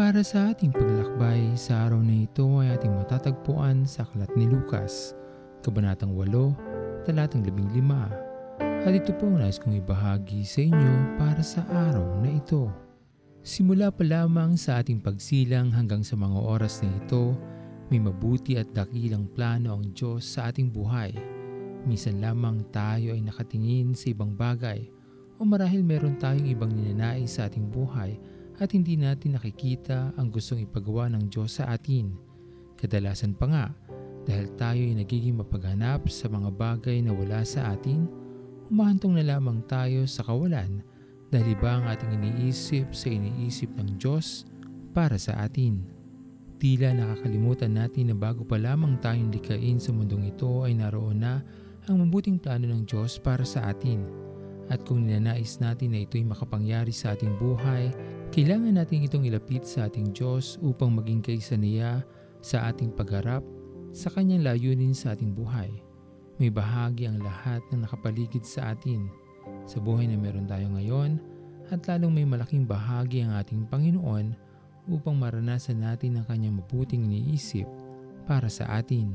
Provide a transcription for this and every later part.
Para sa ating paglalakbay sa araw na ito ay ating matatagpuan sa Aklat ni Lucas, Kabanatang 8, Talatang 15. At ito po ang nais kong ibahagi sa inyo para sa araw na ito. Simula pa lamang sa ating pagsilang hanggang sa mga oras na ito, may mabuti at dakilang plano ang Diyos sa ating buhay. Minsan lamang tayo ay nakatingin sa ibang bagay o marahil meron tayong ibang ninanais sa ating buhay at hindi natin nakikita ang gustong ipagawa ng Diyos sa atin. Kadalasan pa nga, dahil tayo ay nagiging mapaghanap sa mga bagay na wala sa atin, humahantong na lamang tayo sa kawalan dahil iba ang ating iniisip sa iniisip ng Diyos para sa atin. Tila nakakalimutan natin na bago pa lamang tayong likain sa mundong ito ay naroon na ang mabuting plano ng Diyos para sa atin. At kung ninanais natin na ito'y makapangyari sa ating buhay, kailangan natin itong ilapit sa ating Diyos upang maging kaisa niya sa ating pagharap sa kanyang layunin sa ating buhay. May bahagi ang lahat ng nakapaligid sa atin sa buhay na meron tayo ngayon at lalong may malaking bahagi ang ating Panginoon upang maranasan natin ang kanyang mabuting iniisip para sa atin.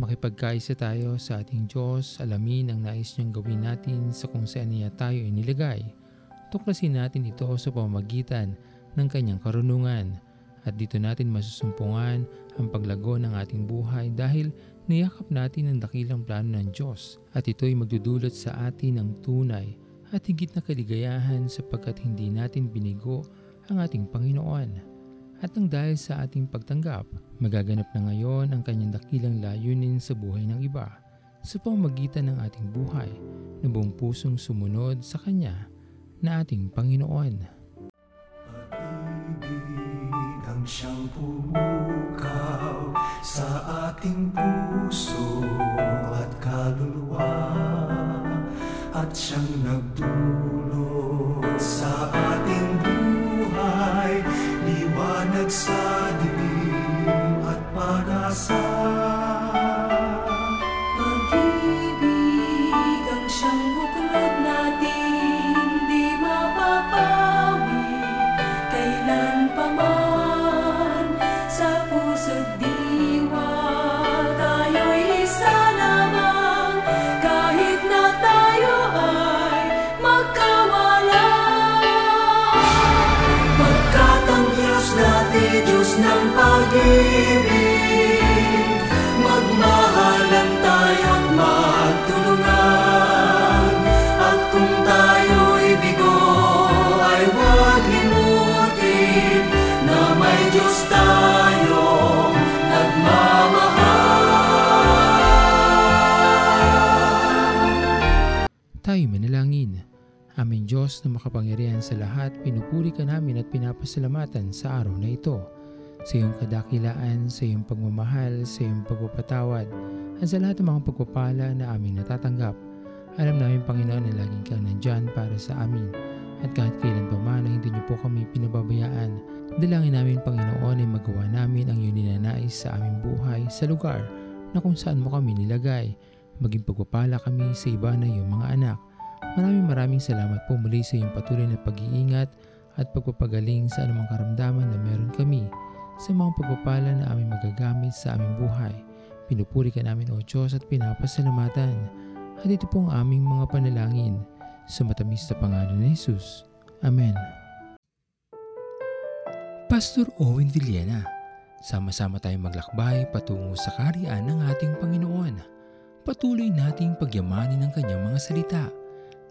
Makipagkaisa tayo sa ating Diyos, alamin ang nais niyang gawin natin sa kung saan niya tayo inilagay tuklasin natin ito sa pamamagitan ng kanyang karunungan at dito natin masusumpungan ang paglago ng ating buhay dahil niyakap natin ang dakilang plano ng Diyos at ito'y magdudulot sa atin ng tunay at higit na kaligayahan sapagkat hindi natin binigo ang ating Panginoon. At nang dahil sa ating pagtanggap, magaganap na ngayon ang kanyang dakilang layunin sa buhay ng iba sa pamamagitan ng ating buhay na buong pusong sumunod sa Kanya na ating Panginoon. Pag-ibig ang siyang pumukaw sa ating puso at kaluluwa at siyang nagdulot sa ating buhay liwanag sa dilim at pag-asa Diyos ng pag-ibig Magmahalan tayo't magtulungan At kung tayo'y bigo ay huwag limutin Na may Diyos nagmamahal Tayo manalangin. Aming Diyos na makapangyarihan sa lahat, pinupuri ka namin at pinapasalamatan sa araw na ito. Sa iyong kadakilaan, sa iyong pagmamahal, sa iyong pagpapatawad, at sa lahat ng mga pagpapala na aming natatanggap. Alam namin Panginoon na laging kang nandyan para sa amin. At kahit kailan pa man hindi niyo po kami pinababayaan, dalangin namin Panginoon ay magawa namin ang iyong ninanais sa aming buhay sa lugar na kung saan mo kami nilagay. Maging pagpapala kami sa iba na iyong mga anak. Maraming maraming salamat po muli sa iyong patuloy na pag-iingat at pagpapagaling sa anumang karamdaman na meron kami sa mga pagpapala na aming magagamit sa aming buhay. Pinupuri ka namin o Diyos at pinapasalamatan. At ito po ang aming mga panalangin sa matamis na pangalan ni Jesus. Amen. Pastor Owen Villena, sama-sama tayong maglakbay patungo sa kariyan ng ating Panginoon. Patuloy nating pagyamanin ang kanyang mga salita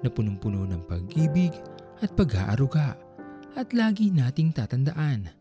na punong-puno ng pag-ibig at pag-aaruga. At lagi nating tatandaan